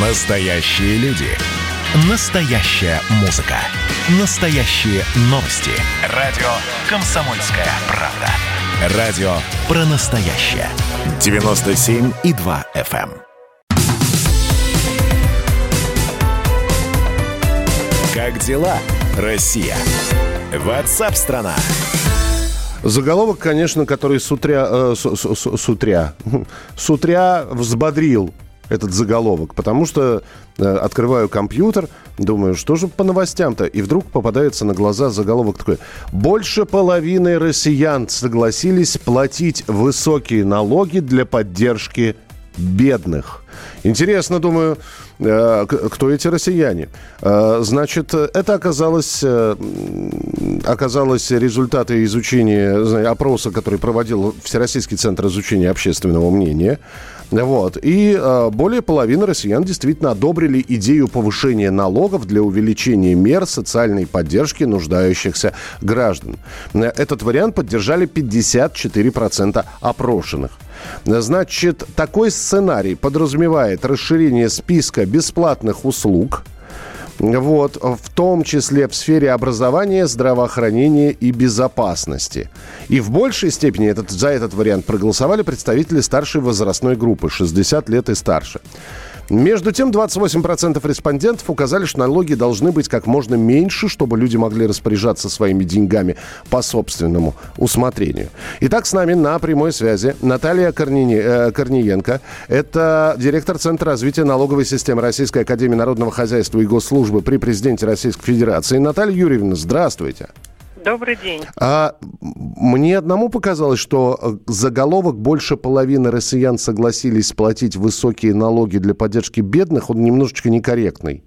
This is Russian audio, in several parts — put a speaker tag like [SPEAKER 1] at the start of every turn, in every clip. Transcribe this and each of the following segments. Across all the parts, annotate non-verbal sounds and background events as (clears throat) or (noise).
[SPEAKER 1] Настоящие люди. Настоящая музыка. Настоящие новости. Радио «Комсомольская правда». Радио про настоящее. 97,2 FM. эм. Как дела, Россия? Ватсап-страна!
[SPEAKER 2] Заголовок, конечно, который с утря, э, с, с- с- с утря, (laughs) с утря взбодрил этот заголовок, потому что э, открываю компьютер, думаю, что же по новостям-то, и вдруг попадается на глаза заголовок такой. Больше половины россиян согласились платить высокие налоги для поддержки бедных. Интересно, думаю, э, кто эти россияне? Э, Значит, это оказалось, э, оказалось результаты изучения, опроса, который проводил Всероссийский центр изучения общественного мнения. Вот. И более половины россиян действительно одобрили идею повышения налогов для увеличения мер социальной поддержки нуждающихся граждан. Этот вариант поддержали 54% опрошенных. Значит, такой сценарий подразумевает расширение списка бесплатных услуг, вот, в том числе в сфере образования, здравоохранения и безопасности. И в большей степени этот, за этот вариант проголосовали представители старшей возрастной группы, 60 лет и старше. Между тем, 28% респондентов указали, что налоги должны быть как можно меньше, чтобы люди могли распоряжаться своими деньгами по собственному усмотрению. Итак, с нами на прямой связи Наталья Корнини- э, Корниенко. Это директор Центра развития налоговой системы Российской Академии Народного Хозяйства и Госслужбы при президенте Российской Федерации. Наталья Юрьевна, здравствуйте.
[SPEAKER 3] Добрый день.
[SPEAKER 2] А мне одному показалось, что э, заголовок «Больше половины россиян согласились платить высокие налоги для поддержки бедных», он немножечко некорректный.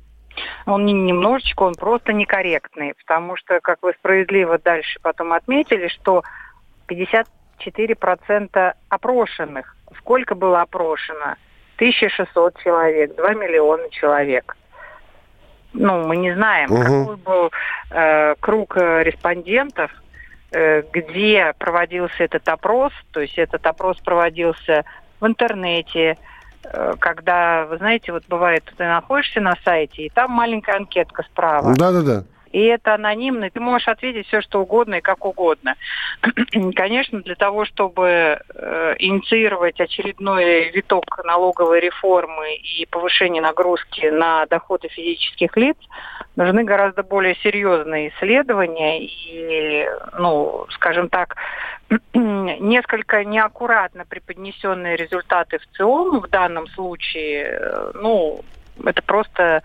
[SPEAKER 3] Он не немножечко, он просто некорректный, потому что, как вы справедливо дальше потом отметили, что 54% опрошенных. Сколько было опрошено? 1600 человек, 2 миллиона человек. Ну, мы не знаем,
[SPEAKER 2] Мгм.
[SPEAKER 3] какой был э, круг э, респондентов, э, где проводился этот опрос. То есть этот опрос проводился в интернете, э, когда, вы знаете, вот бывает, ты находишься на сайте, и там маленькая анкетка справа.
[SPEAKER 2] Да-да-да.
[SPEAKER 3] И это анонимно, ты можешь ответить все, что угодно и как угодно. (clears throat) Конечно, для того, чтобы э, инициировать очередной виток налоговой реформы и повышение нагрузки на доходы физических лиц, нужны гораздо более серьезные исследования и, ну, скажем так, (clears throat) несколько неаккуратно преподнесенные результаты в ЦИОМ в данном случае, э, ну, это просто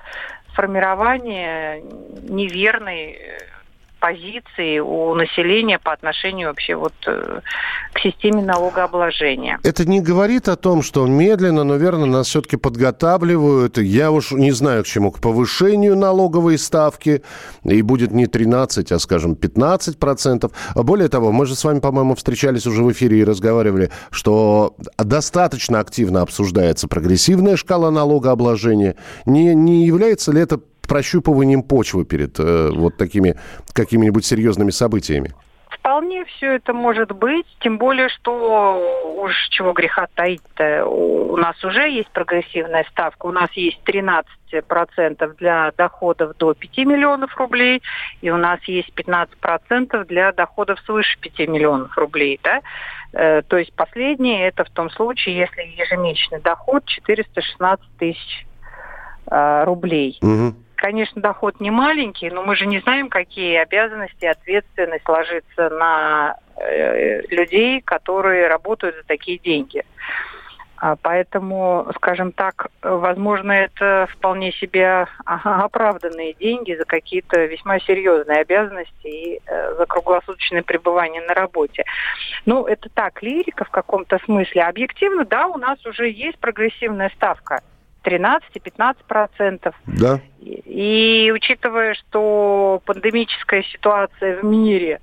[SPEAKER 3] формирование неверной позиции у населения по отношению вообще вот э, к системе налогообложения.
[SPEAKER 2] Это не говорит о том, что медленно, но верно нас все-таки подготавливают. Я уж не знаю к чему, к повышению налоговой ставки. И будет не 13, а, скажем, 15 процентов. Более того, мы же с вами, по-моему, встречались уже в эфире и разговаривали, что достаточно активно обсуждается прогрессивная шкала налогообложения. Не, не является ли это прощупыванием почвы перед э, вот такими какими-нибудь серьезными событиями?
[SPEAKER 3] Вполне все это может быть, тем более, что уж чего греха таить-то, у нас уже есть прогрессивная ставка, у нас есть 13% для доходов до 5 миллионов рублей, и у нас есть 15% для доходов свыше 5 миллионов рублей, да? Э, То есть последнее это в том случае, если ежемесячный доход 416 тысяч э, рублей.
[SPEAKER 2] Мгм.
[SPEAKER 3] Конечно, доход не маленький, но мы же не знаем, какие обязанности и ответственность ложится на э, людей, которые работают за такие деньги. А, Поэтому, скажем так, возможно, это вполне себе оправданные деньги за какие-то весьма серьезные обязанности и э, за круглосуточное пребывание на работе. Ну, это так, лирика в каком-то смысле. Объективно, да, у нас уже есть прогрессивная ставка 13-15%.
[SPEAKER 2] Да.
[SPEAKER 3] И, и учитывая, что пандемическая ситуация в мире,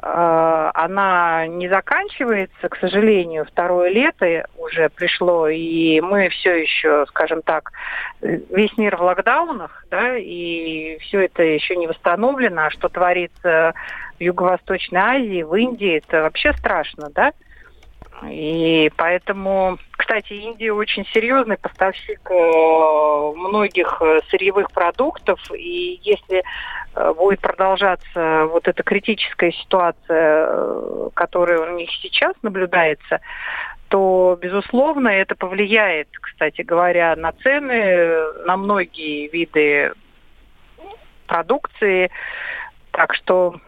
[SPEAKER 3] э, она не заканчивается, к сожалению, второе лето уже пришло, и мы все еще, скажем так, весь мир в локдаунах, да, и все это еще не восстановлено, а что творится в Юго-Восточной Азии, в Индии, это вообще страшно, да. И поэтому, кстати, Индия очень серьезный поставщик э, многих э, сырьевых продуктов. И если э, будет продолжаться вот эта критическая ситуация, которая у них сейчас наблюдается, то, безусловно, это повлияет, кстати говоря, на цены, на многие виды продукции. Так что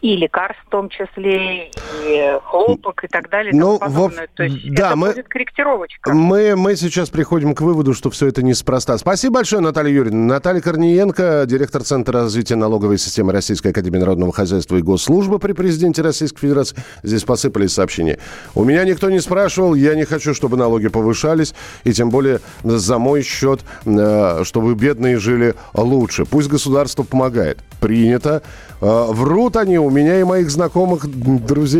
[SPEAKER 3] и лекарств в том числе, и хлопок и так далее.
[SPEAKER 2] Ну, в... То есть да, это мы, будет корректировочка. Мы, мы сейчас приходим к выводу, что все это неспроста. Спасибо большое, Наталья Юрьевна. Наталья Корниенко, директор Центра развития налоговой системы Российской Академии Народного Хозяйства и Госслужбы при президенте Российской Федерации. Здесь посыпались сообщения. У меня никто не спрашивал, я не хочу, чтобы налоги повышались, и тем более за мой счет, э, чтобы бедные жили лучше. Пусть государство помогает. Принято. Э, врут они, у меня и моих знакомых друзей